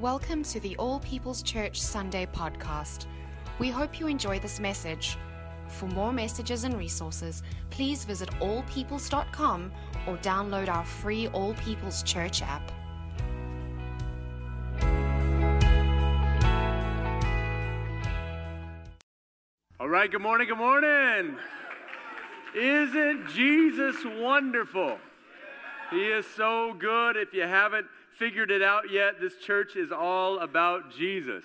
Welcome to the All People's Church Sunday podcast. We hope you enjoy this message. For more messages and resources, please visit allpeoples.com or download our free All People's Church app. All right, good morning, good morning. Isn't Jesus wonderful? He is so good. If you haven't figured it out yet, this church is all about Jesus.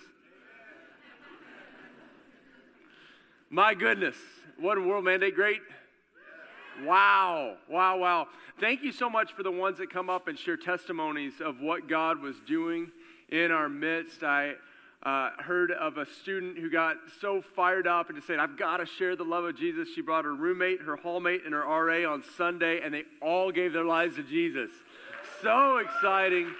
My goodness, what a world mandate great. Wow, wow, wow. Thank you so much for the ones that come up and share testimonies of what God was doing in our midst. I uh, heard of a student who got so fired up and just said, I've got to share the love of Jesus. She brought her roommate, her hallmate, and her RA on Sunday, and they all gave their lives to Jesus. So exciting.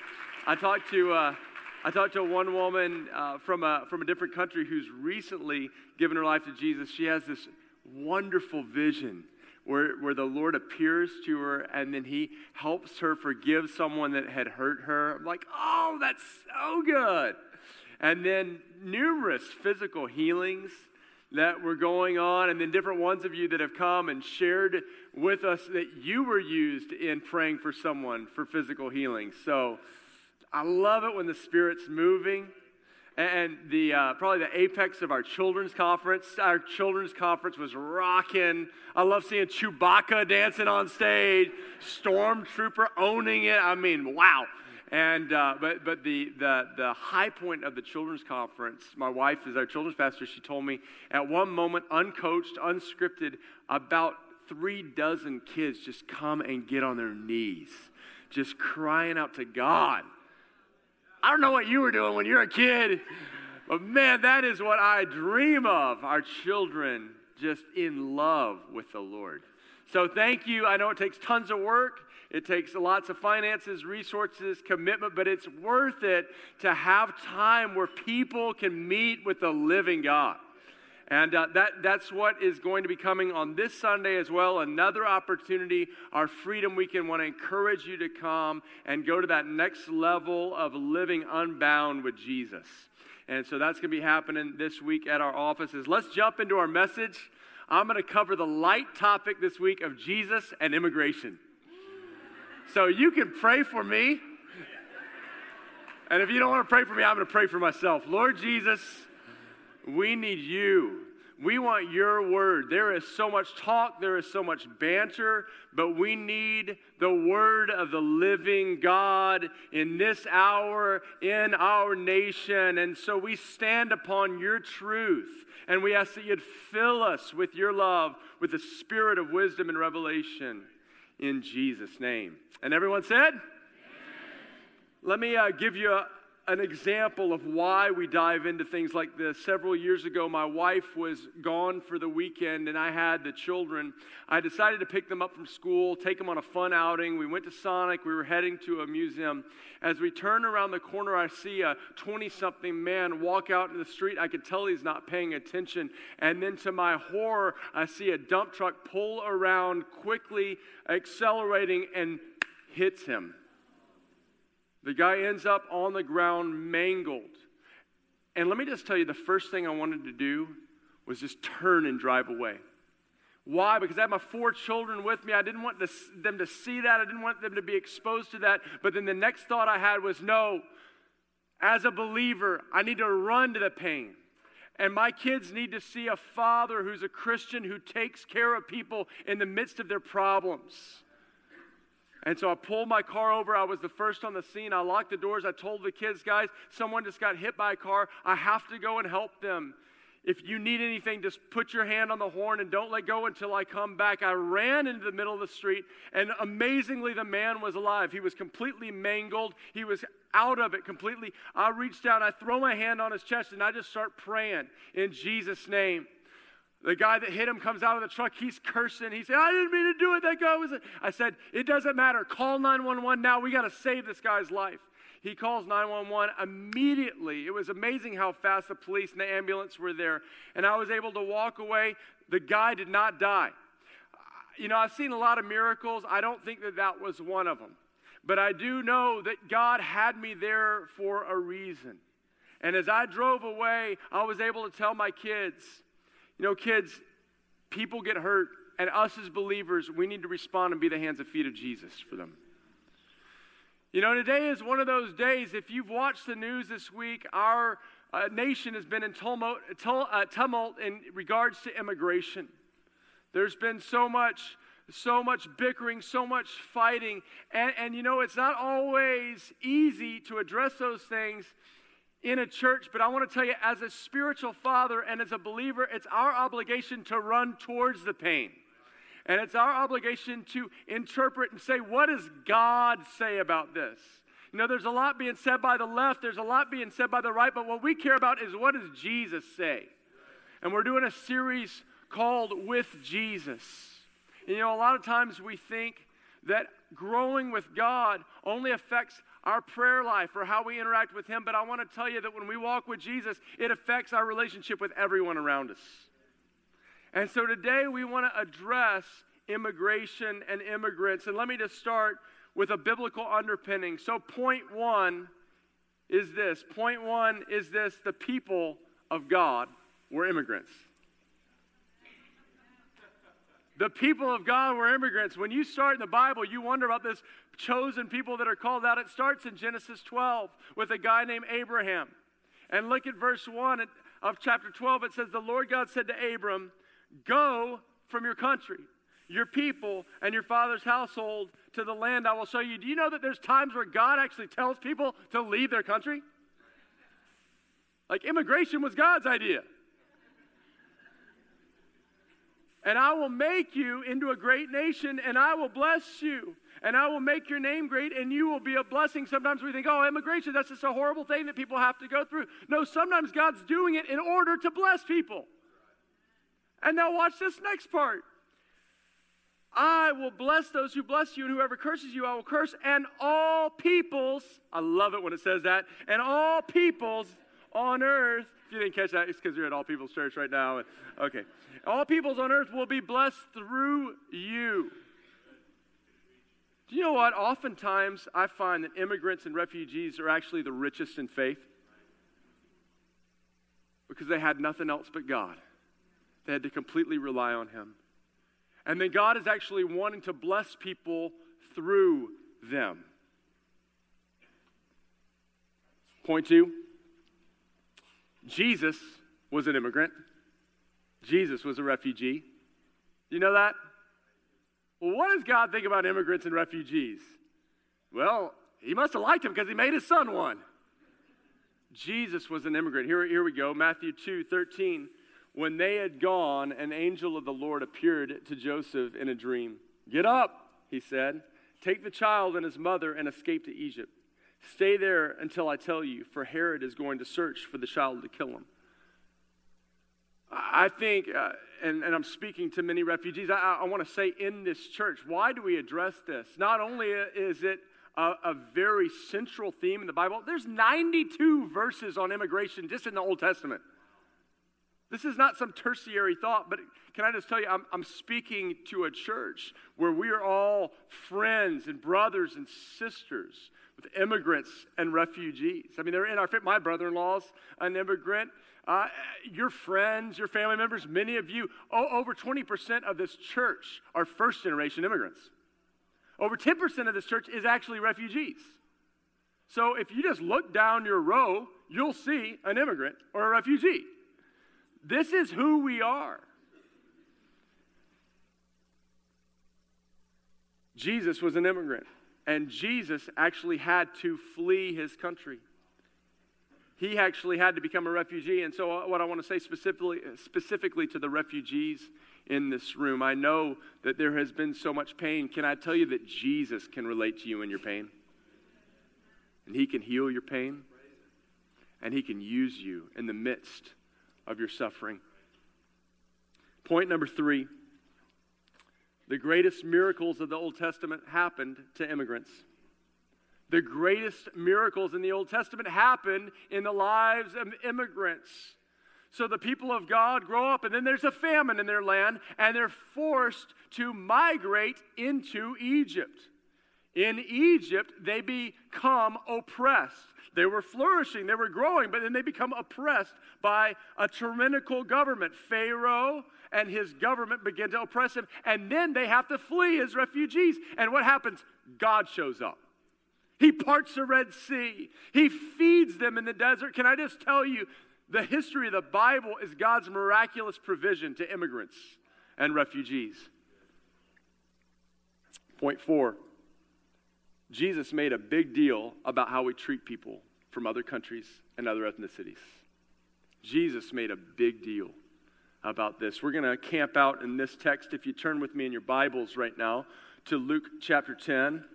I talked to, uh, I talked to one woman uh, from, a, from a different country who's recently given her life to Jesus. She has this wonderful vision where, where the Lord appears to her and then he helps her forgive someone that had hurt her. I'm like, oh, that's so good. And then numerous physical healings that were going on, and then different ones of you that have come and shared with us that you were used in praying for someone for physical healing. So I love it when the Spirit's moving. And the uh, probably the apex of our children's conference. Our children's conference was rocking. I love seeing Chewbacca dancing on stage, Stormtrooper owning it. I mean, wow. And uh, but but the, the the high point of the children's conference, my wife is our children's pastor. She told me at one moment, uncoached, unscripted, about three dozen kids just come and get on their knees, just crying out to God. I don't know what you were doing when you're a kid, but man, that is what I dream of. Our children just in love with the Lord. So thank you. I know it takes tons of work. It takes lots of finances, resources, commitment, but it's worth it to have time where people can meet with the living God. And uh, that, that's what is going to be coming on this Sunday as well. Another opportunity, our Freedom Weekend. Want to encourage you to come and go to that next level of living unbound with Jesus. And so that's going to be happening this week at our offices. Let's jump into our message. I'm going to cover the light topic this week of Jesus and immigration. So you can pray for me. And if you don't want to pray for me, I'm going to pray for myself. Lord Jesus, we need you. We want your word. There is so much talk, there is so much banter, but we need the word of the living God in this hour, in our nation. And so we stand upon your truth and we ask that you'd fill us with your love, with the spirit of wisdom and revelation in Jesus' name. And everyone said, Amen. Let me uh, give you a, an example of why we dive into things like this. Several years ago, my wife was gone for the weekend and I had the children. I decided to pick them up from school, take them on a fun outing. We went to Sonic, we were heading to a museum. As we turn around the corner, I see a 20 something man walk out into the street. I could tell he's not paying attention. And then to my horror, I see a dump truck pull around quickly, accelerating, and hits him. The guy ends up on the ground mangled. And let me just tell you the first thing I wanted to do was just turn and drive away. Why? Because I had my four children with me. I didn't want them to see that. I didn't want them to be exposed to that. But then the next thought I had was no, as a believer, I need to run to the pain. And my kids need to see a father who's a Christian who takes care of people in the midst of their problems. And so I pulled my car over. I was the first on the scene. I locked the doors. I told the kids, guys, someone just got hit by a car. I have to go and help them. If you need anything, just put your hand on the horn and don't let go until I come back. I ran into the middle of the street, and amazingly, the man was alive. He was completely mangled, he was out of it completely. I reached down, I throw my hand on his chest, and I just start praying in Jesus' name. The guy that hit him comes out of the truck. He's cursing. He said, I didn't mean to do it. That guy was. I said, It doesn't matter. Call 911 now. We got to save this guy's life. He calls 911 immediately. It was amazing how fast the police and the ambulance were there. And I was able to walk away. The guy did not die. You know, I've seen a lot of miracles. I don't think that that was one of them. but I do know that God had me there for a reason. And as I drove away, I was able to tell my kids, you know, kids, people get hurt, and us as believers, we need to respond and be the hands and feet of Jesus for them. You know, today is one of those days. If you've watched the news this week, our uh, nation has been in tumult, uh, tumult in regards to immigration. There's been so much, so much bickering, so much fighting, and, and you know, it's not always easy to address those things in a church, but I want to tell you, as a spiritual father and as a believer, it's our obligation to run towards the pain. And it's our obligation to interpret and say, what does God say about this? You know, there's a lot being said by the left, there's a lot being said by the right, but what we care about is what does Jesus say? And we're doing a series called With Jesus. And, you know, a lot of times we think that growing with God only affects our prayer life or how we interact with Him. But I want to tell you that when we walk with Jesus, it affects our relationship with everyone around us. And so today we want to address immigration and immigrants. And let me just start with a biblical underpinning. So, point one is this point one is this the people of God were immigrants. The people of God were immigrants. When you start in the Bible, you wonder about this chosen people that are called out. It starts in Genesis 12 with a guy named Abraham. And look at verse 1 of chapter 12. It says, The Lord God said to Abram, Go from your country, your people, and your father's household to the land I will show you. Do you know that there's times where God actually tells people to leave their country? Like immigration was God's idea. And I will make you into a great nation, and I will bless you, and I will make your name great, and you will be a blessing. Sometimes we think, oh, immigration, that's just a horrible thing that people have to go through. No, sometimes God's doing it in order to bless people. And now, watch this next part. I will bless those who bless you, and whoever curses you, I will curse, and all peoples, I love it when it says that, and all peoples on earth if you didn't catch that, it's because you're at All People's Church right now. Okay. All peoples on earth will be blessed through you. Do you know what? Oftentimes, I find that immigrants and refugees are actually the richest in faith because they had nothing else but God. They had to completely rely on Him. And then God is actually wanting to bless people through them. Point two Jesus was an immigrant, Jesus was a refugee. You know that? Well, what does God think about immigrants and refugees? Well, he must have liked him because he made his son one. Jesus was an immigrant. Here, here we go Matthew 2 13. When they had gone, an angel of the Lord appeared to Joseph in a dream. Get up, he said. Take the child and his mother and escape to Egypt. Stay there until I tell you, for Herod is going to search for the child to kill him. I think, uh, and, and, I'm speaking to many refugees, I, I want to say in this church, why do we address this? Not only is it a, a, very central theme in the Bible, there's 92 verses on immigration just in the Old Testament. This is not some tertiary thought, but can I just tell you, I'm, I'm speaking to a church where we are all friends and brothers and sisters with immigrants and refugees. I mean, they're in our, my brother in law's an immigrant. Uh, your friends, your family members, many of you, oh, over 20% of this church are first generation immigrants. Over 10% of this church is actually refugees. So if you just look down your row, you'll see an immigrant or a refugee. This is who we are. Jesus was an immigrant. And Jesus actually had to flee his country. He actually had to become a refugee. And so, uh, what I want to say specifically, specifically to the refugees in this room, I know that there has been so much pain. Can I tell you that Jesus can relate to you in your pain? And he can heal your pain, and he can use you in the midst of your suffering. Point number three the greatest miracles of the Old Testament happened to immigrants. The greatest miracles in the Old Testament happened in the lives of immigrants. So the people of God grow up, and then there's a famine in their land, and they're forced to migrate into Egypt. In Egypt, they become oppressed. They were flourishing, they were growing, but then they become oppressed by a tyrannical government. Pharaoh and his government begin to oppress him. and then they have to flee as refugees. And what happens? God shows up. He parts the Red Sea. He feeds them in the desert. Can I just tell you, the history of the Bible is God's miraculous provision to immigrants and refugees. Point four Jesus made a big deal about how we treat people from other countries and other ethnicities. Jesus made a big deal about this. We're going to camp out in this text. If you turn with me in your Bibles right now to Luke chapter 10,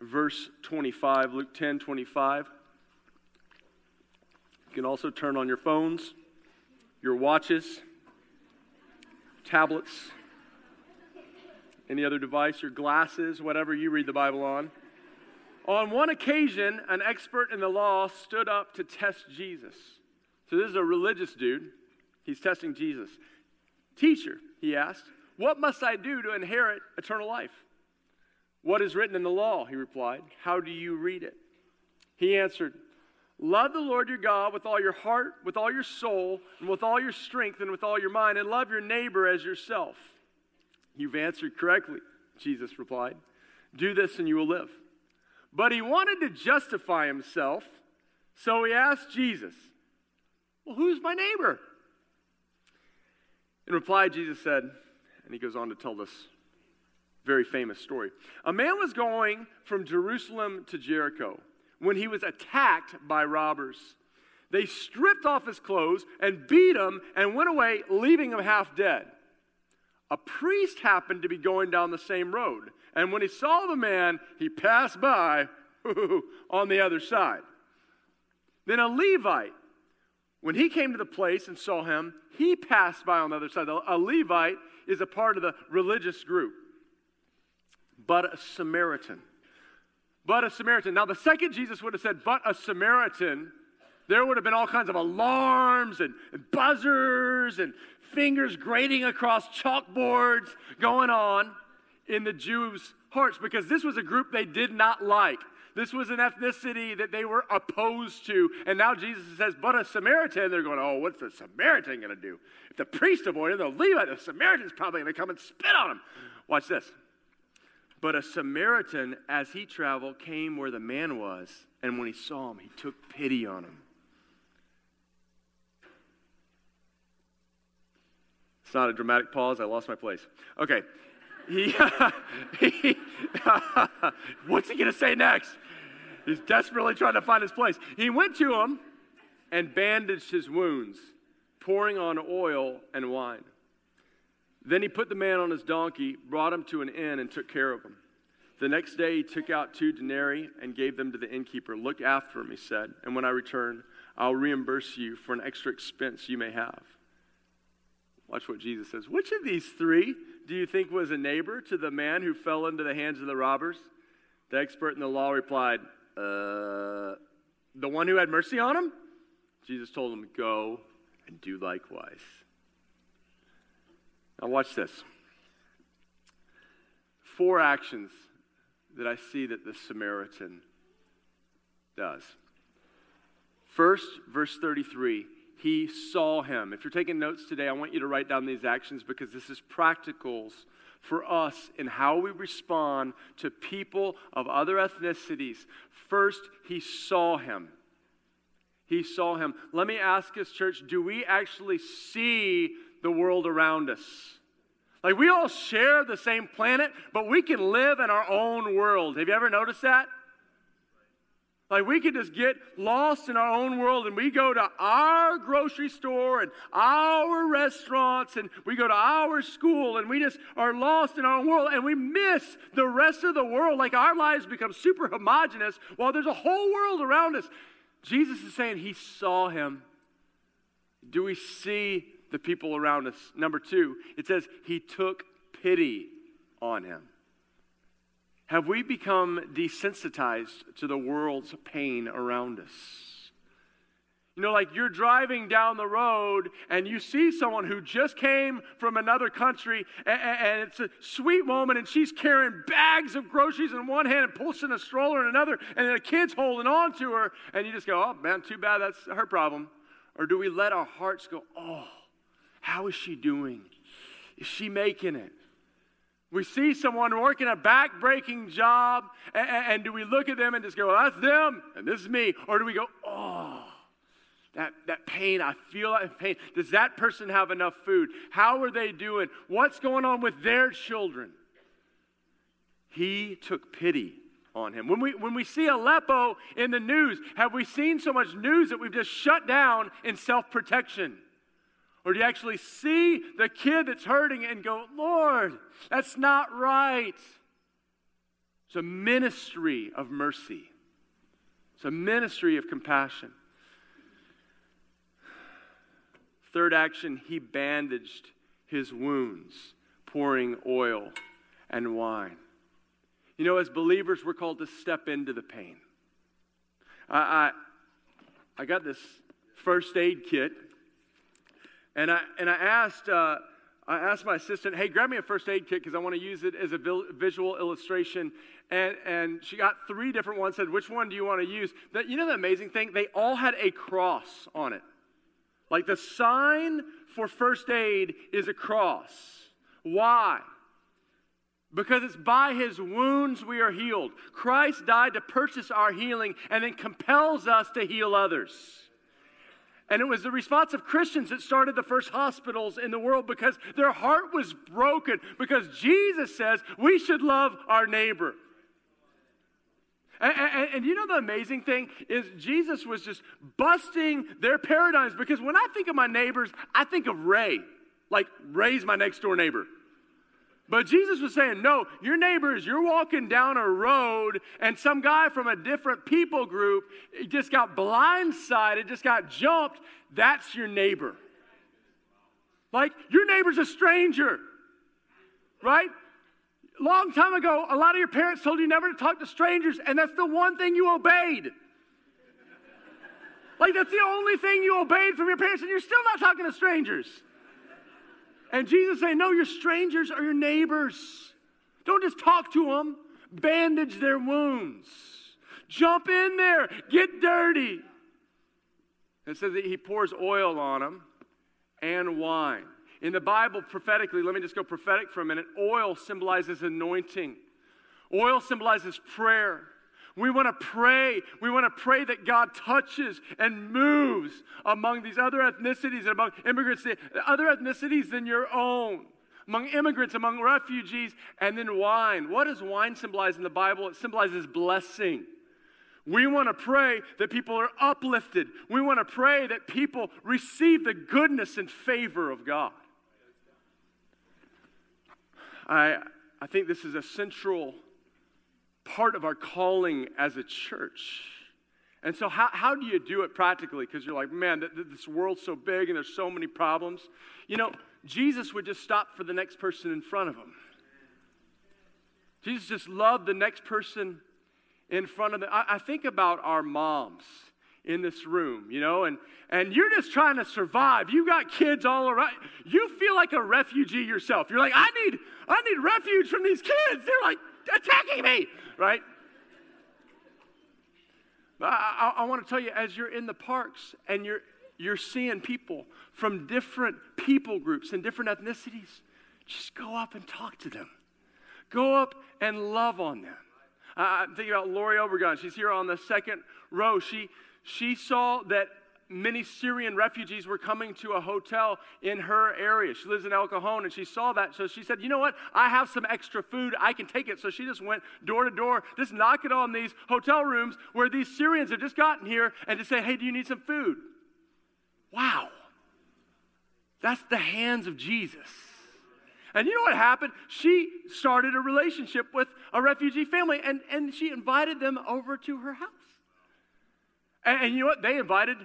verse 25. Luke 10 25. You can also turn on your phones, your watches, tablets, any other device, your glasses, whatever you read the Bible on. On one occasion, an expert in the law stood up to test Jesus. So this is a religious dude. He's testing Jesus. Teacher, he asked, what must I do to inherit eternal life? What is written in the law? He replied. How do you read it? He answered, Love the Lord your God with all your heart, with all your soul, and with all your strength, and with all your mind, and love your neighbor as yourself. You've answered correctly, Jesus replied. Do this and you will live. But he wanted to justify himself, so he asked Jesus, Well, who's my neighbor? In reply, Jesus said, and he goes on to tell this very famous story. A man was going from Jerusalem to Jericho when he was attacked by robbers. They stripped off his clothes and beat him and went away, leaving him half dead. A priest happened to be going down the same road, and when he saw the man, he passed by on the other side. Then a Levite, when he came to the place and saw him, he passed by on the other side. A Levite is a part of the religious group, but a Samaritan but a Samaritan. Now, the second Jesus would have said, but a Samaritan, there would have been all kinds of alarms and, and buzzers and fingers grating across chalkboards going on in the Jews' hearts because this was a group they did not like. This was an ethnicity that they were opposed to. And now Jesus says, but a Samaritan, they're going, oh, what's the Samaritan going to do? If the priest avoided him, the Levite, the Samaritan's probably going to come and spit on him. Watch this. But a Samaritan, as he traveled, came where the man was, and when he saw him, he took pity on him. It's not a dramatic pause. I lost my place. Okay. He, he what's he going to say next? He's desperately trying to find his place. He went to him and bandaged his wounds, pouring on oil and wine. Then he put the man on his donkey, brought him to an inn, and took care of him. The next day he took out two denarii and gave them to the innkeeper. Look after him, he said, and when I return, I'll reimburse you for an extra expense you may have. Watch what Jesus says. Which of these three do you think was a neighbor to the man who fell into the hands of the robbers? The expert in the law replied, Uh, the one who had mercy on him? Jesus told him, Go and do likewise. Now, watch this. Four actions that I see that the Samaritan does. First, verse 33, he saw him. If you're taking notes today, I want you to write down these actions because this is practicals for us in how we respond to people of other ethnicities. First, he saw him. He saw him. Let me ask his church, do we actually see the world around us? Like we all share the same planet, but we can live in our own world. Have you ever noticed that? Like we can just get lost in our own world and we go to our grocery store and our restaurants and we go to our school and we just are lost in our own world and we miss the rest of the world. Like our lives become super homogenous while there's a whole world around us. Jesus is saying he saw him. Do we see the people around us. Number two, it says he took pity on him. Have we become desensitized to the world's pain around us? You know, like you're driving down the road and you see someone who just came from another country, and, and, it's a sweet moment, and she's carrying bags of groceries in one hand and pushing a stroller in another, and a kid's holding on to her, and you just go, oh man, too bad, that's her problem. Or do we let our hearts go, oh, how is she doing? Is she making it? We see someone working a back-breaking job, and, and do we look at them and just go, well, that's them, and this is me? Or do we go, oh, that, that pain, I feel that pain. Does that person have enough food? How are they doing? What's going on with their children? He took pity on him. When we, when we see Aleppo in the news, have we seen so much news that we've just shut down in self protection? Or do you actually see the kid that's hurting and go, Lord, that's not right? It's a ministry of mercy, it's a ministry of compassion. Third action, he bandaged his wounds, pouring oil and wine. You know, as believers, we're called to step into the pain. I, I, I got this first aid kit, and I, and I asked, uh, I asked my assistant, hey, grab me a first aid kit because I want to use it as a visual illustration. And, and she got three different ones, said, which one do you want to use? That, you know the amazing thing? They all had a cross on it. Like the sign for first aid is a cross. Why? Because it's by his wounds we are healed. Christ died to purchase our healing and then compels us to heal others. And it was the response of Christians that started the first hospitals in the world because their heart was broken. Because Jesus says we should love our neighbor. And, and, and, you know the amazing thing is Jesus was just busting their paradigms because when I think of my neighbors, I think of Ray. Like Ray's my next door neighbor. But Jesus was saying, no, your neighbors, you're walking down a road and some guy from a different people group just got blindsided, just got jumped. That's your neighbor. Like your neighbor's a stranger, right? long time ago, a lot of your parents told you never to talk to strangers, and that's the one thing you obeyed. Like, that's the only thing you obeyed from your parents, and you're still not talking to strangers. And Jesus saying, No, your strangers are your neighbors. Don't just talk to them, bandage their wounds. Jump in there, get dirty. It says that he pours oil on them and wine. In the Bible, prophetically, let me just go prophetic for a minute. Oil symbolizes anointing, oil symbolizes prayer. We want to pray. We want to pray that God touches and moves among these other ethnicities and among immigrants, other ethnicities than your own, among immigrants, among refugees, and then wine. What does wine symbolize in the Bible? It symbolizes blessing. We want to pray that people are uplifted. We want to pray that people receive the goodness and favor of God. I, I think this is a central part of our calling as a church. And so, how, how do you do it practically? Because you're like, man, th- th- this world's so big and there's so many problems. You know, Jesus would just stop for the next person in front of him. Jesus just loved the next person in front of them. I, I think about our moms in this room, you know, and, and you're just trying to survive. You got kids all around. You feel like a refugee yourself. You're like, I need, I need refuge from these kids. They're like attacking me, right? I, I, I want to tell you, as you're in the parks and you're, you're seeing people from different people groups and different ethnicities, just go up and talk to them. Go up and love on them. I'm thinking about Lori Obregon. She's here on the second row. She, she saw that many Syrian refugees were coming to a hotel in her area. She lives in El Cajon and she saw that. So she said, You know what? I have some extra food. I can take it. So she just went door to door, just knocking on these hotel rooms where these Syrians have just gotten here and to say, Hey, do you need some food? Wow. That's the hands of Jesus. And you know what happened? She started a relationship with a refugee family and, and she invited them over to her house. And, and you know what? They invited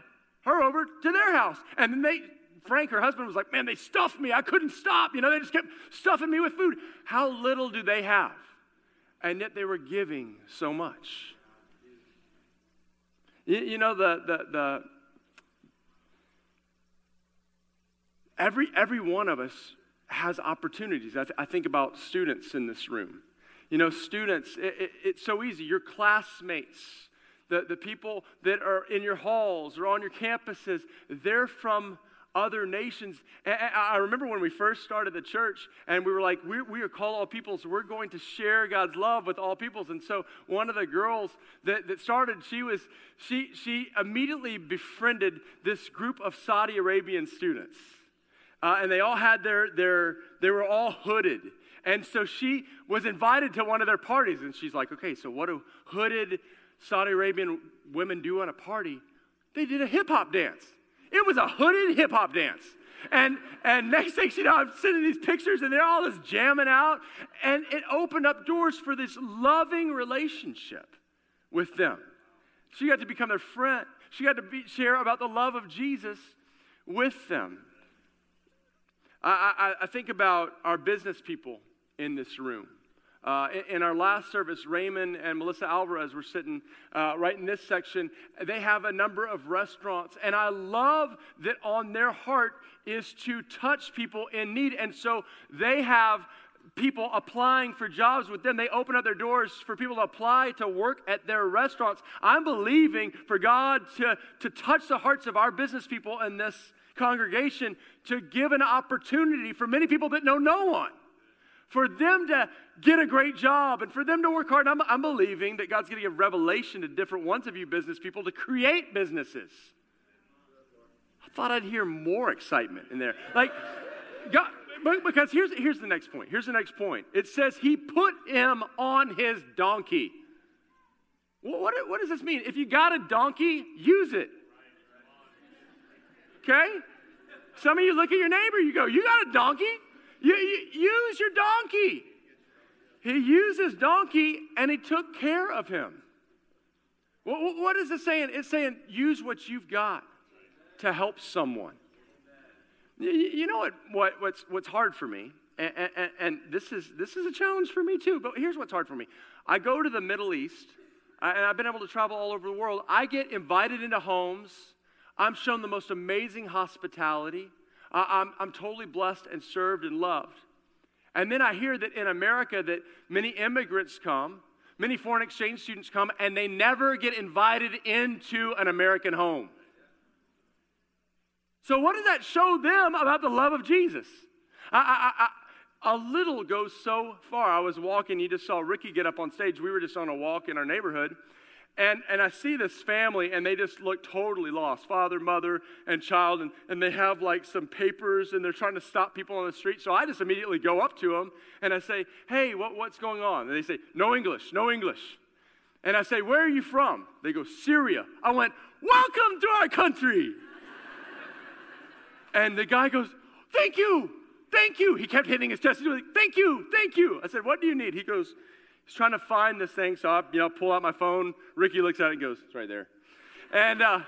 her over to their house. And then they, Frank, her husband, was like, Man, they stuffed me. I couldn't stop. You know, they just kept stuffing me with food. How little do they have? And yet they were giving so much. You, you know, the, the, the, every, every one of us has opportunities. I, th- I think about students in this room. You know, students, it, it, it's so easy. Your classmates, the, the people that are in your halls or on your campuses, they're from other nations. And I remember when we first started the church and we were like, we, we are called all peoples. We're going to share God's love with all peoples. And so one of the girls that, that started, she was, she, she immediately befriended this group of Saudi Arabian students. Uh, and they all had their, their, they were all hooded. And so she was invited to one of their parties. And she's like, okay, so what do hooded Saudi Arabian women do on a party? They did a hip hop dance. It was a hooded hip hop dance. And, and next thing you know, I'm sending these pictures and they're all just jamming out. And it opened up doors for this loving relationship with them. She got to become their friend. She got to be, share about the love of Jesus with them. I, I, I think about our business people in this room. Uh, in, our last service, Raymond and Melissa Alvarez were sitting uh, right in this section. They have a number of restaurants, and I love that on their heart is to touch people in need. And so they have people applying for jobs with them. They open up their doors for people to apply to work at their restaurants. I'm believing for God to, to touch the hearts of our business people in this congregation to give an opportunity for many people that know no one for them to get a great job and for them to work hard. I'm, I'm believing that God's going to give revelation to different ones of you business people to create businesses. I thought I'd hear more excitement in there. Like, God, because here's, here's the next point. Here's the next point. It says he put him on his donkey. what, what does this mean? If you got a donkey, use it. Okay? Some of you look at your neighbor, you go, You got a donkey? You, you, use your donkey. He used his donkey and he took care of him. What, what is it saying? It's saying use what you've got to help someone. You, you know what, what, what's, what's hard for me? And, and, and, this, is, this is a challenge for me too, but here's what's hard for me. I go to the Middle East, and I've been able to travel all over the world. I get invited into homes. I'm shown the most amazing hospitality. I'm, I'm totally blessed and served and loved. And then I hear that in America that many immigrants come, many foreign exchange students come, and they never get invited into an American home. So what does that show them about the love of Jesus? I, I, I, a little goes so far. I was walking, you just saw Ricky get up on stage. We were just on a walk in our neighborhood, and, and I see this family, and they just look totally lost father, mother, and child. And, and they have like some papers, and they're trying to stop people on the street. So I just immediately go up to them and I say, Hey, what, what's going on? And they say, No English, no English. And I say, Where are you from? They go, Syria. I went, Welcome to our country. and the guy goes, Thank you, thank you. He kept hitting his chest. He was like, Thank you, thank you. I said, What do you need? He goes, He's trying to find this thing, so I, you know, pull out my phone. Ricky looks at it and goes, "It's right there." And uh,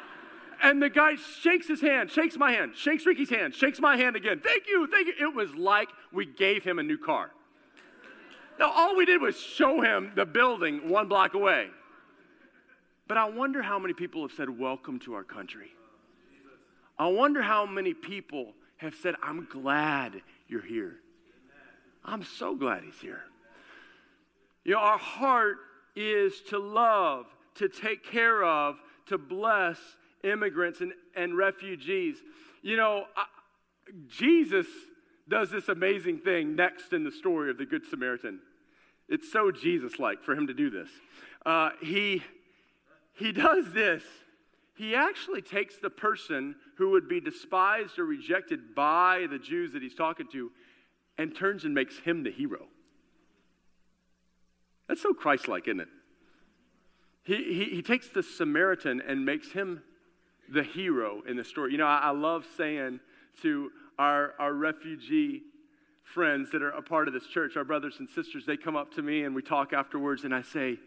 and the guy shakes his hand, shakes my hand, shakes Ricky's hand, shakes my hand again. Thank you, thank you. It was like we gave him a new car. Now all we did was show him the building one block away. But I wonder how many people have said, "Welcome to our country." I wonder how many people have said, "I'm glad you're here." I'm so glad he's here. You know, our heart is to love, to take care of, to bless immigrants and, and refugees. You know, I, Jesus does this amazing thing next in the story of the Good Samaritan. It's so Jesus like for him to do this. Uh, he, he does this. He actually takes the person who would be despised or rejected by the Jews that he's talking to and turns and makes him the hero. That's so Christ like, isn't it? He, he, he, takes the Samaritan and makes him the hero in the story. You know, I, I love saying to our, our refugee friends that are a part of this church, our brothers and sisters, they come up to me and we talk afterwards, and I say,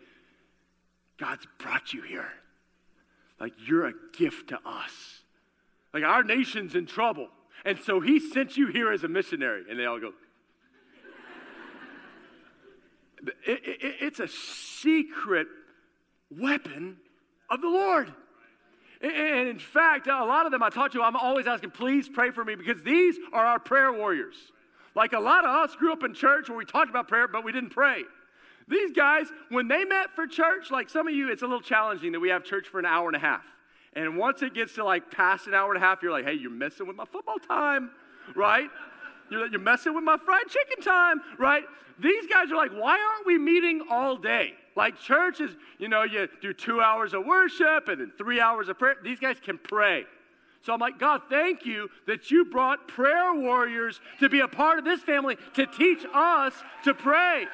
God's brought you here. Like, you're a gift to us. Like, our nation's in trouble. And so he sent you here as a missionary. And they all go, it, it, it's a secret weapon of the Lord. And in fact, a lot of them I talk to, I'm always asking, please pray for me because these are our prayer warriors. Like a lot of us grew up in church where we talked about prayer, but we didn't pray. These guys, when they met for church, like some of you, it's a little challenging that we have church for an hour and a half. And once it gets to like past an hour and a half, you're like, hey, you're messing with my football time, right? You're, you're messing with my fried chicken time, right? These guys are like, why aren't we meeting all day? Like church is, you know, you do two hours of worship and then three hours of prayer. These guys can pray. So I'm like, God, thank you that you brought prayer warriors to be a part of this family to teach us to pray.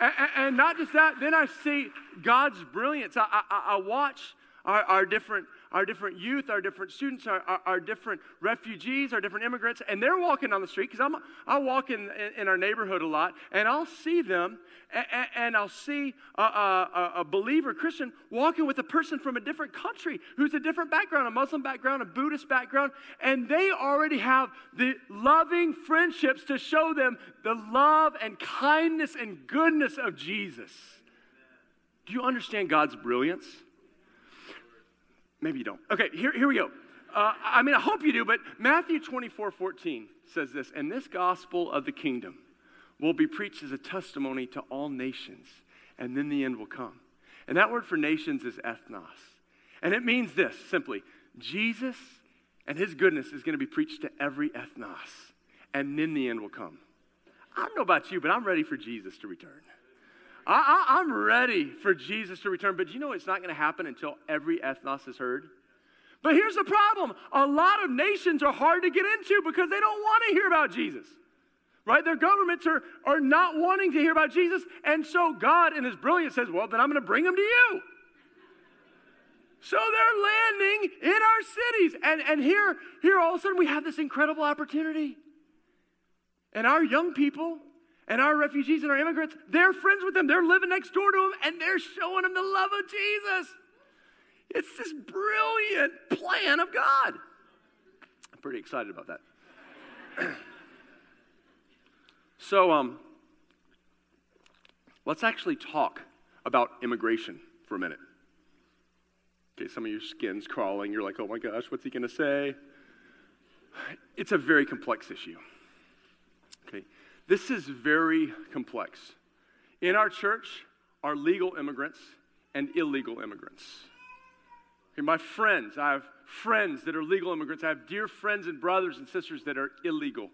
And, and not just that, then I see God's brilliance. I, I, I watch our, our different our different youth, our different students, our, our, our, different refugees, our different immigrants, and they're walking on the street because I walk in, in, in, our neighborhood a lot, and I'll see them, and, and I'll see a, a, a, believer Christian walking with a person from a different country who's a different background, a Muslim background, a Buddhist background, and they already have the loving friendships to show them the love and kindness and goodness of Jesus. Do you understand God's brilliance? Maybe you don't. Okay, here, here we go. Uh, I mean, I hope you do, but Matthew 24 14 says this, and this gospel of the kingdom will be preached as a testimony to all nations, and then the end will come. And that word for nations is ethnos. And it means this simply Jesus and his goodness is going to be preached to every ethnos, and then the end will come. I don't know about you, but I'm ready for Jesus to return. I, am ready for Jesus to return, but you know it's not going to happen until every ethnos is heard? But here's the problem a lot of nations are hard to get into because they don't want to hear about Jesus. Right? Their governments are, are not wanting to hear about Jesus. And so God, in His brilliance, says, Well, then I'm going to bring them to you. So they're landing in our cities. And, and here, here all of a sudden we have this incredible opportunity. And our young people and our refugees and our immigrants, they're friends with them. They're living next door to them and they're showing them the love of Jesus. It's this brilliant plan of God. I'm pretty excited about that. so, um, let's actually talk about immigration for a minute. Okay, some of your skin's crawling. You're like, oh my gosh, what's he going to say? It's a very complex issue. This is very complex. In our church are legal immigrants and illegal immigrants. Okay, my friends, I have friends that are legal immigrants. I have dear friends and brothers and sisters that are illegal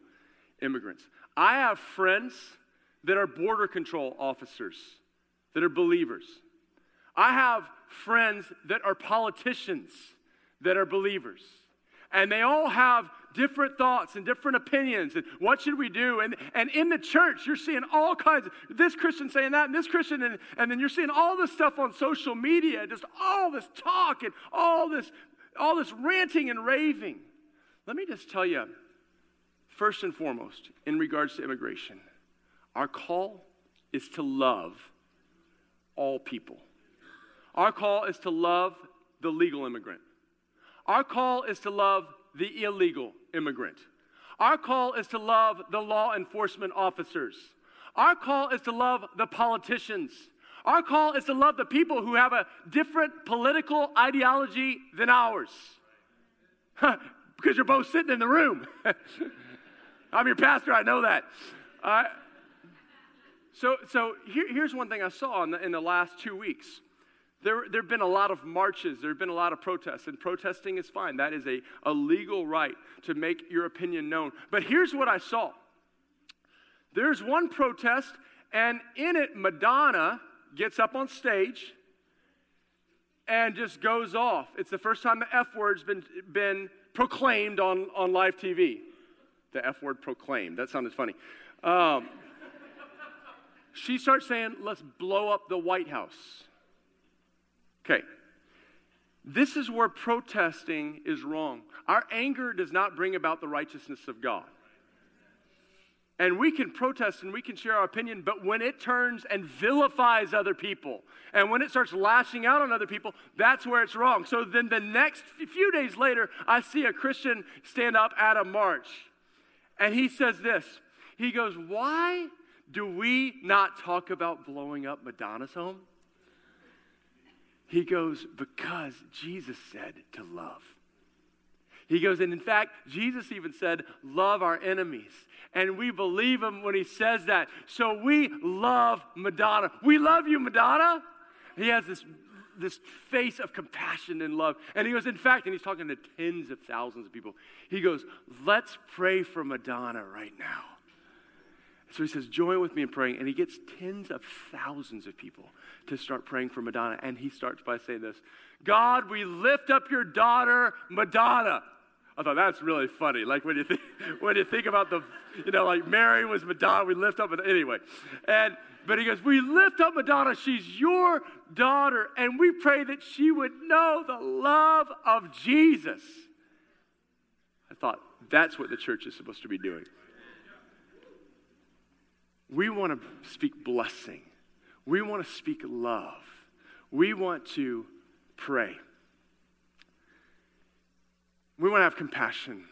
immigrants. I have friends that are border control officers, that are believers. I have friends that are politicians that are believers. And they all have different thoughts and different opinions and what should we do? And, and in the church you're seeing all kinds of this christian saying that and this christian and, and then you're seeing all this stuff on social media just all this talk and all this all this ranting and raving. Let me just tell you first and foremost in regards to immigration our call is to love all people. Our call is to love the legal immigrant. Our call is to love the illegal immigrant. Our call is to love the law enforcement officers. Our call is to love the politicians. Our call is to love the people who have a different political ideology than ours. because you're both sitting in the room. I'm your pastor, I know that. Uh, so so here, here's one thing I saw in the, in the last two weeks. There, there have been a lot of marches, there have been a lot of protests, and protesting is fine. That is a, a legal right to make your opinion known. But here's what I saw there's one protest, and in it, Madonna gets up on stage and just goes off. It's the first time the F word's been, been proclaimed on, on live TV. The F word proclaimed. That sounded funny. Um, she starts saying, let's blow up the White House. Okay. This is where protesting is wrong. Our anger does not bring about the righteousness of God. And we can protest and we can share our opinion, but when it turns and vilifies other people, and when it starts lashing out on other people, that's where it's wrong. So then the next few days later, I see a Christian stand up at a march, and he says this He goes, Why do we not talk about blowing up Madonna's home? He goes, Because Jesus said to love. He goes, and in fact, Jesus even said, Love our enemies. And we believe him when he says that. So we love Madonna. We love you, Madonna. He has this, this face of compassion and love. And he goes, In fact, and he's talking to tens of thousands of people. He goes, Let's pray for Madonna right now. So he says, Join with me in praying. And he gets tens of thousands of people to start praying for Madonna. And he starts by saying this God, we lift up your daughter, Madonna. I thought that's really funny. Like when you think when you think about the, you know, like Mary was Madonna, we lift up anyway. And but he goes, We lift up Madonna, she's your daughter, and we pray that she would know the love of Jesus. I thought that's what the church is supposed to be doing. We want to speak blessing. We want to speak love. We want to pray. We want to have compassion.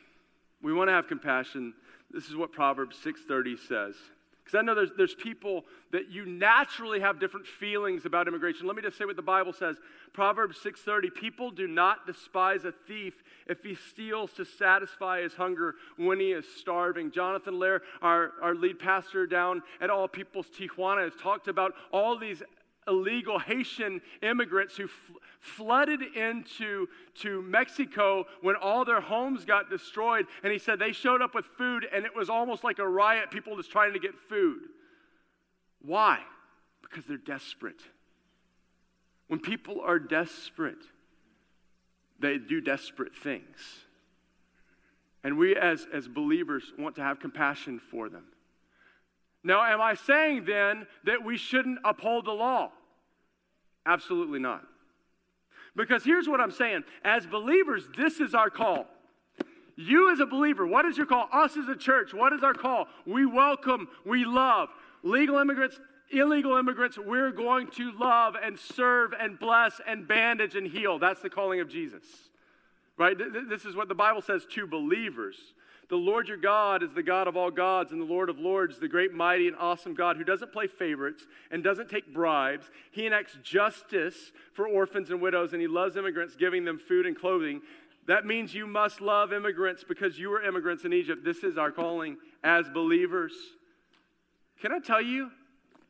We want to have compassion. This is what Proverbs 6:30 says. Because I know there's, there's people that you naturally have different feelings about immigration. Let me just say what the Bible says. Proverbs 6:30, people do not despise a thief if he steals to satisfy his hunger when he is starving. Jonathan Lair, our, our lead pastor down at All People's Tijuana, has talked about all these illegal Haitian immigrants who f- flooded into to Mexico when all their homes got destroyed. And he said they showed up with food and it was almost like a riot, people just trying to get food. Why? Because they're desperate. When people are desperate, they do desperate things. And we, as, as believers, want to have compassion for them. Now, am I saying then that we shouldn't uphold the law? Absolutely not. Because here's what I'm saying as believers, this is our call. You, as a believer, what is your call? Us as a church, what is our call? We welcome, we love legal immigrants, illegal immigrants. We're going to love and serve and bless and bandage and heal. That's the calling of Jesus, right? This is what the Bible says to believers. The Lord your God is the God of all gods and the Lord of lords, the great, mighty, and awesome God who doesn't play favorites and doesn't take bribes. He enacts justice for orphans and widows, and he loves immigrants, giving them food and clothing. That means you must love immigrants because you were immigrants in Egypt. This is our calling as believers. Can I tell you,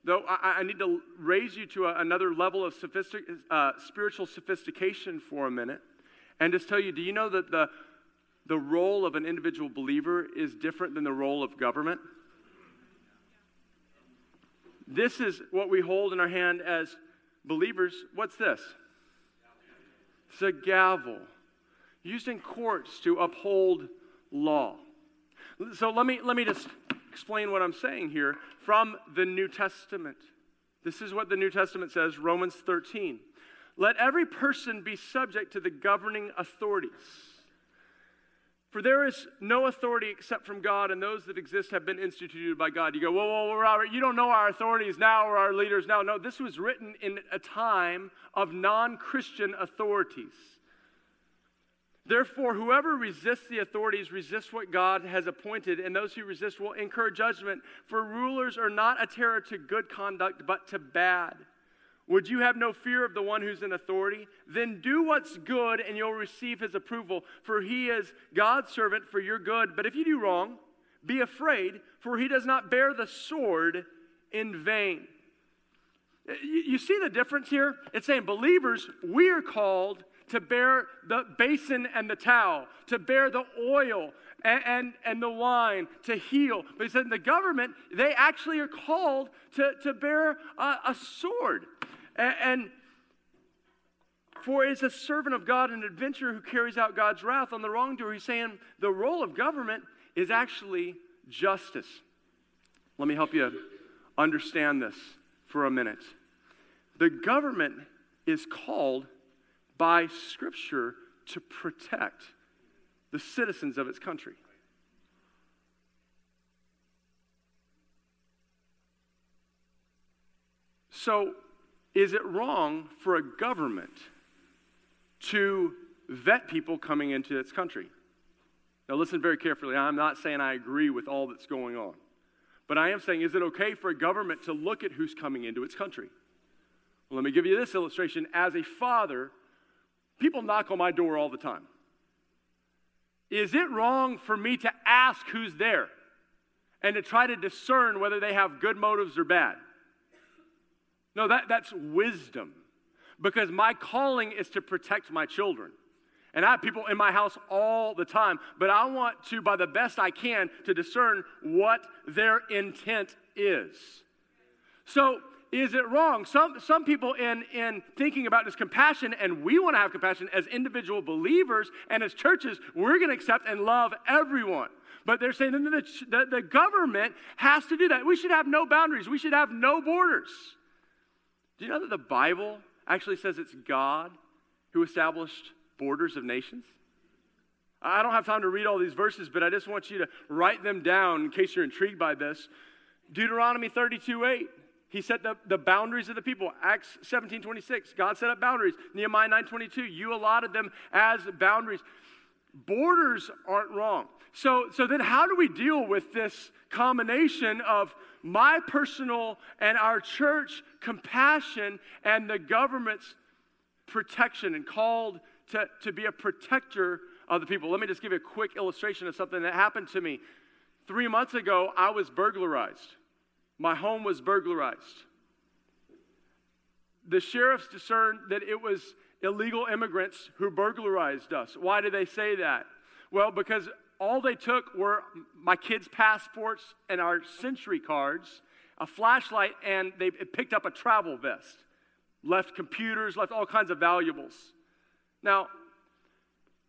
though, I, I need to raise you to a, another level of sophistic, uh, spiritual sophistication for a minute and just tell you do you know that the the role of an individual believer is different than the role of government. This is what we hold in our hand as believers. What's this? It's a gavel used in courts to uphold law. So let me, let me just explain what I'm saying here from the New Testament. This is what the New Testament says, Romans 13. Let every person be subject to the governing authorities for there is no authority except from God, and those that exist have been instituted by God. You go, whoa, whoa, whoa, Robert, you don't know our authorities now or our leaders now. No, this was written in a time of non Christian authorities. Therefore, whoever resists the authorities resists what God has appointed, and those who resist will incur judgment. For rulers are not a terror to good conduct, but to bad. Would you have no fear of the one who's in authority? Then do what's good and you'll receive his approval, for he is God's servant for your good. But if you do wrong, be afraid, for he does not bear the sword in vain. You see the difference here? It's saying believers, we are called to bear the basin and the towel, to bear the oil and, and, and, the wine, to heal. But he said the government, they actually are called to, to bear a, a sword. And, and for it's a servant of God, an adventurer who carries out God's wrath on the wrongdoer. He's saying the role of government is actually justice. Let me help you understand this for a minute. The government is called by Scripture to protect the citizens of its country. So, is it wrong for a government to vet people coming into its country? Now, listen very carefully. I'm not saying I agree with all that's going on. But I am saying, is it okay for a government to look at who's coming into its country? Well, let me give you this illustration. As a father, people knock on my door all the time. Is it wrong for me to ask who's there and to try to discern whether they have good motives or bad? No, that, that's wisdom because my calling is to protect my children. And I have people in my house all the time, but I want to, by the best I can, to discern what their intent is. So, is it wrong? Some, some people in, in thinking about this compassion, and we want to have compassion as individual believers and as churches, we're going to accept and love everyone. But they're saying that the, the, the government has to do that. We should have no boundaries, we should have no borders. Do you know that the Bible actually says it's God who established borders of nations? I don't have time to read all these verses, but I just want you to write them down in case you're intrigued by this. Deuteronomy 32 8. He set the, the boundaries of the people. Acts 17 26. God set up boundaries. Nehemiah 9 22. You allotted them as boundaries. Borders aren't wrong. So, so then, how do we deal with this combination of my personal and our church compassion and the government's protection and called to, to be a protector of the people? Let me just give you a quick illustration of something that happened to me. Three months ago, I was burglarized. My home was burglarized. The sheriffs discerned that it was illegal immigrants who burglarized us. Why do they say that? Well, because all they took were my kids' passports and our SENTRI cards, a flashlight, and they picked up a travel vest, left computers, left all kinds of valuables. Now,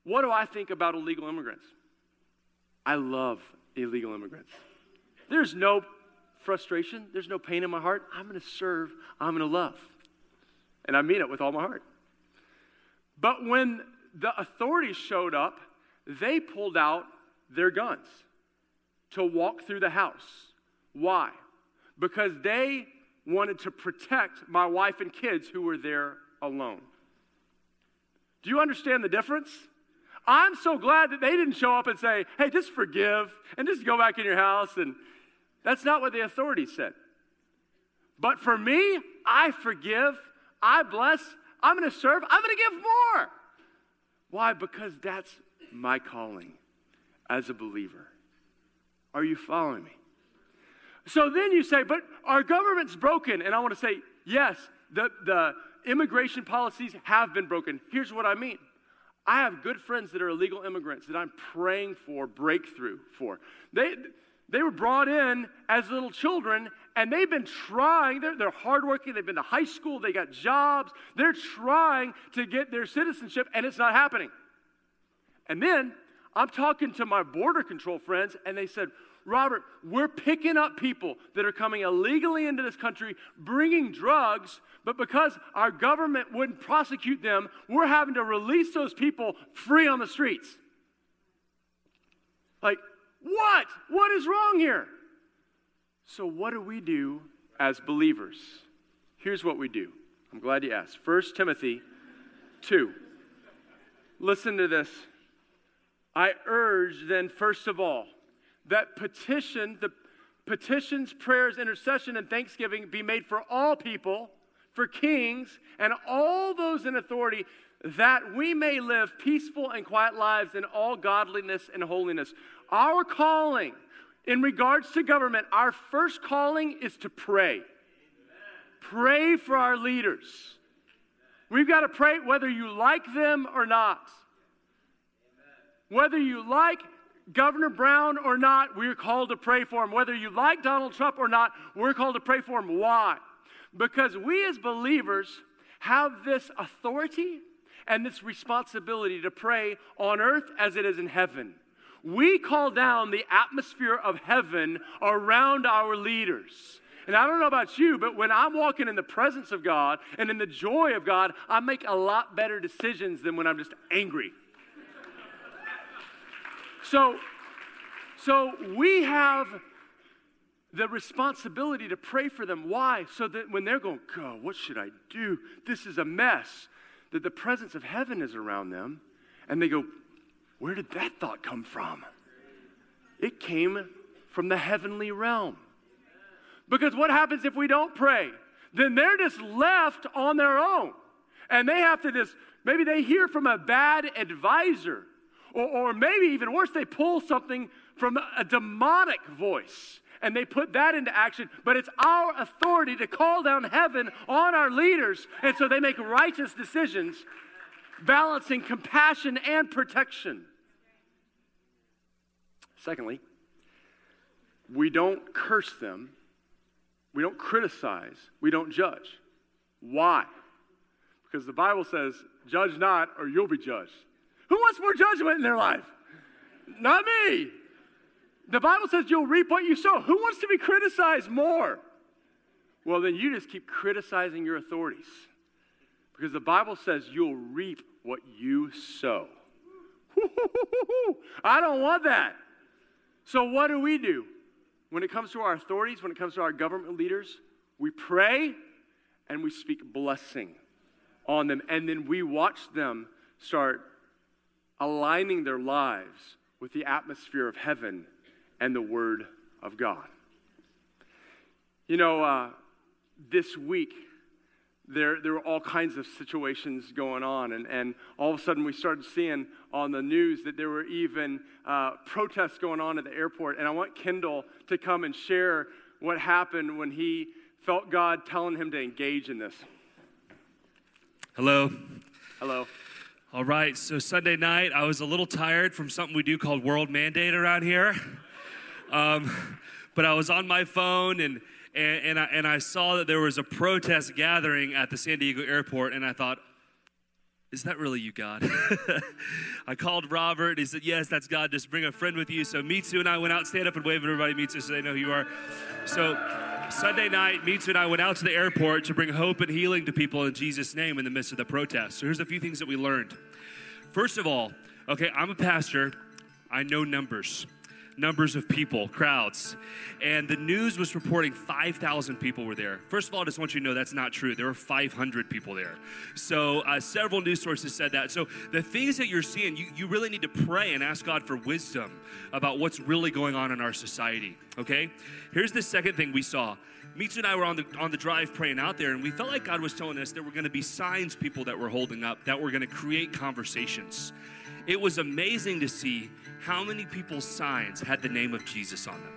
what do I think about illegal immigrants? I love illegal immigrants. There's no frustration, there's no pain in my heart. I'm going to serve, I'm going to love. And I mean it with all my heart. But when the authorities showed up, they pulled out their guns to walk through the house. Why? Because they wanted to protect my wife and kids who were there alone. Do you understand the difference? I'm so glad that they didn't show up and say, hey, just forgive and just go back in your house. And that's not what the authorities said. But for me, I forgive, I bless, I'm going to serve, I'm going to give more. Why? Because that's my calling as a believer. Are you following me? So then you say, but our government's broken. And I want to say, yes, the, the immigration policies have been broken. Here's what I mean I have good friends that are illegal immigrants that I'm praying for breakthrough for. They, they were brought in as little children and they've been trying, they're, they're hardworking, they've been to high school, they got jobs, they're trying to get their citizenship and it's not happening. And then I'm talking to my border control friends, and they said, Robert, we're picking up people that are coming illegally into this country, bringing drugs, but because our government wouldn't prosecute them, we're having to release those people free on the streets. Like, what? What is wrong here? So, what do we do as believers? Here's what we do. I'm glad you asked. 1 Timothy 2. Listen to this. I urge then, first of all, that petition, the petitions, prayers, intercession, and thanksgiving be made for all people, for kings, and all those in authority, that we may live peaceful and quiet lives in all godliness and holiness. Our calling in regards to government, our first calling is to pray. Pray for our leaders. We've got to pray whether you like them or not. Whether you like Governor Brown or not, we're called to pray for him. Whether you like Donald Trump or not, we're called to pray for him. Why? Because we as believers have this authority and this responsibility to pray on earth as it is in heaven. We call down the atmosphere of heaven around our leaders. And I don't know about you, but when I'm walking in the presence of God and in the joy of God, I make a lot better decisions than when I'm just angry. So, so we have the responsibility to pray for them. Why? So that when they're going, God, what should I do? This is a mess. That the presence of heaven is around them. And they go, where did that thought come from? It came from the heavenly realm. Because what happens if we don't pray? then they're just left on their own. And they have to just, maybe they hear from a bad advisor. Or, or maybe even worse, they pull something from a demonic voice and they put that into action. But it's our authority to call down heaven on our leaders. And so they make righteous decisions, balancing compassion and protection. Secondly, we don't curse them, we don't criticize, we don't judge. Why? Because the Bible says, judge not or you'll be judged. Who wants more judgment in their life? Not me. The Bible says you'll reap what you sow. Who wants to be criticized more? Well, then you just keep criticizing your authorities. Because the Bible says you'll reap what you sow. I don't want that. So, what do we do? When it comes to our authorities, when it comes to our government leaders, we pray and we speak blessing on them. And then we watch them start aligning their lives with the atmosphere of heaven and the Word of God. You know, uh, this week, there, there were all kinds of situations going on, and, and all of a sudden we started seeing on the news that there were even uh, protests going on at the airport. And I want Kendall to come and share what happened when he felt God telling him to engage in this. Hello. Hello. All right, so Sunday night, I was a little tired from something we do called World Mandate around here. Um, but I was on my phone and, and, and, I, and I saw that there was a protest gathering at the San Diego airport, and I thought, is that really you, God? I called Robert. and He said, Yes, that's God. Just bring a friend with you. So Mitsu and I went out, stand up and wave at everybody, Mitsu, so they know who you are. So Sunday night, Mitsu and I went out to the airport to bring hope and healing to people in Jesus' name in the midst of the protest. So here's a few things that we learned. First of all, okay, I'm a pastor, I know numbers numbers of people, crowds. And the news was reporting 5,000 people were there. First of all, I just want you to know that's not true. There were 500 people there. So uh, several news sources said that. So the things that you're seeing, you, you really need to pray and ask God for wisdom about what's really going on in our society. Okay? Here's the second thing we saw. Mitsu and I were on the on the drive praying out there, and we felt like God was telling us there were going to be signs people that were holding up that were going to create conversations. It was amazing to see how many people's signs had the name of Jesus on them.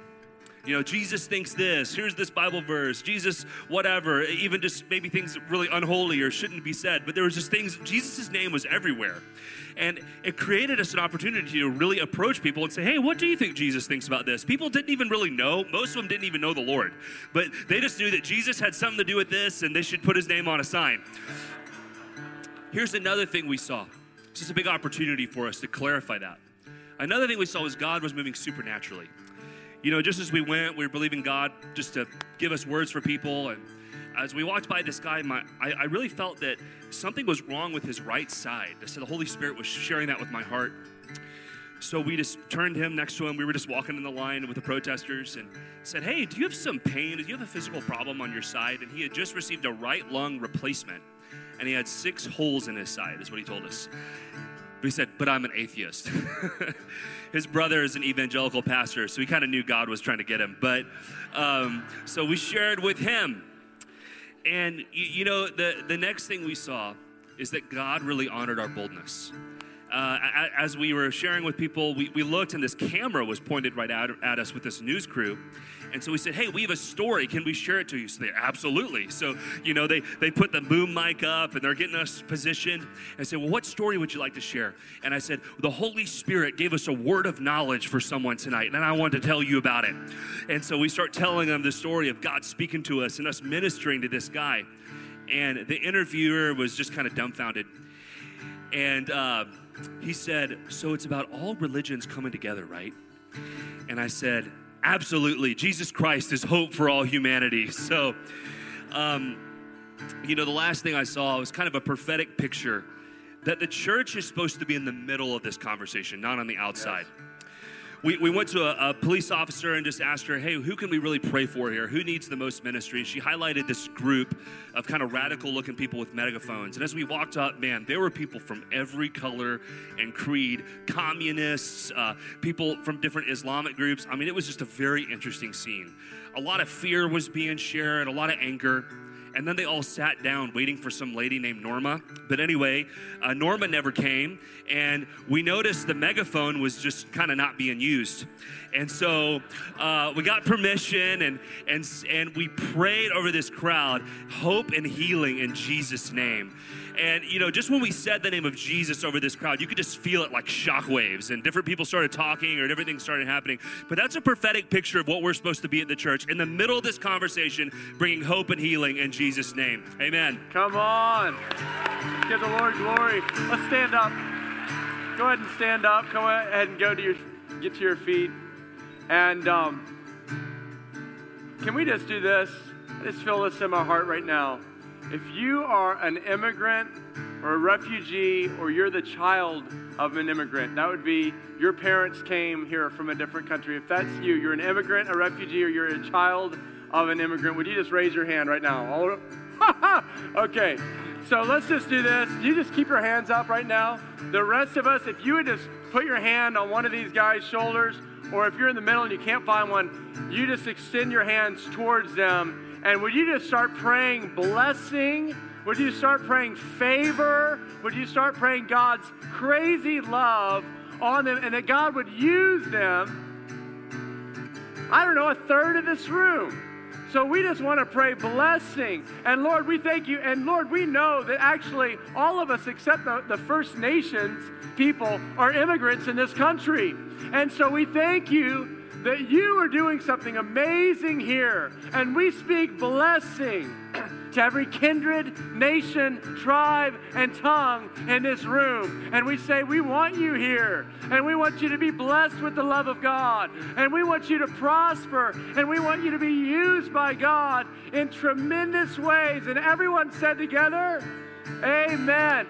You know, Jesus thinks this, here's this Bible verse, Jesus, whatever, even just maybe things really unholy or shouldn't be said, but there was just things, Jesus' name was everywhere. And it created us an opportunity to really approach people and say, hey, what do you think Jesus thinks about this? People didn't even really know. Most of them didn't even know the Lord. But they just knew that Jesus had something to do with this and they should put his name on a sign. Here's another thing we saw. It's just a big opportunity for us to clarify that. Another thing we saw was God was moving supernaturally. You know, just as we went, we were believing God just to give us words for people. And as we walked by this guy, my, I, I really felt that something was wrong with his right side. So the Holy Spirit was sharing that with my heart. So we just turned him next to him. We were just walking in the line with the protesters and said, Hey, do you have some pain? Do you have a physical problem on your side? And he had just received a right lung replacement and he had six holes in his side, is what he told us. But he said, But I'm an atheist. His brother is an evangelical pastor, so he kind of knew God was trying to get him. But um, so we shared with him. And you, you, know, the, the next thing we saw is that God really honored our boldness. Uh, as we were sharing with people, we, we looked and this camera was pointed right at, at us with this news crew. And so we said, hey, we have a story. Can we share it to you? So they, absolutely. So, you know, they, they put the boom mic up and they're getting us positioned. And said, well, what story would you like to share? And I said, the Holy Spirit gave us a word of knowledge for someone tonight. And I wanted to tell you about it. And so we start telling them the story of God speaking to us and us ministering to this guy. And the interviewer was just kind of dumbfounded. And uh, he said, so it's about all religions coming together, right? And I said, Absolutely. Jesus Christ is hope for all humanity. So, um, you know, the last thing I saw was kind of a prophetic picture that the church is supposed to be in the middle of this conversation, not on the outside. Yes we, we went to a, a, police officer and just asked her, hey, who can we really pray for here? Who needs the most ministry? She highlighted this group of kind of radical looking people with megaphones. And as we walked up, man, there were people from every color and creed communists, uh, people from different Islamic groups. I mean, it was just a very interesting scene. A lot of fear was being shared, a lot of anger. And then they all sat down waiting for some lady named Norma. But anyway, uh, Norma never came, and we noticed the megaphone was just kind of not being used. And so uh, we got permission and, and, and we prayed over this crowd hope and healing in Jesus' name. And, you know, just when we said the name of Jesus over this crowd, you could just feel it like shockwaves, and different people started talking or different things started happening. But that's a prophetic picture of what we're supposed to be at the church in the middle of this conversation, bringing hope and healing in Jesus' name. Amen. Come on. Give the Lord glory. Let's stand up. Go ahead and stand up. Go ahead and go to your, get to your feet. And um, can we just do this? I just feel this in my heart right now. If you are an immigrant or a refugee or you're the child of an immigrant, that would be your parents came here from a different country. If that's you, you're an immigrant, a refugee, or you're a child of an immigrant, would you just raise your hand right now? okay, so let's just do this. You just keep your hands up right now. The rest of us, if you would just put your hand on one of these guys' shoulders, or if you're in the middle and you can't find one, you just extend your hands towards them and would you just start praying blessing? Would you start praying favor? Would you start praying God's crazy love on them and that God would use them? I don't know, a third of this room. So we just want to pray blessing. And Lord, we thank you. And Lord, we know that actually all of us, except the, the First Nations people, are immigrants in this country. And so we thank you that you are doing something amazing here. And we speak blessing to every kindred, nation, tribe, and tongue in this room. And we say, We want you here. And we want you to be blessed with the love of God. And we want you to prosper. And we want you to be used by God in tremendous ways. And everyone said together, Amen.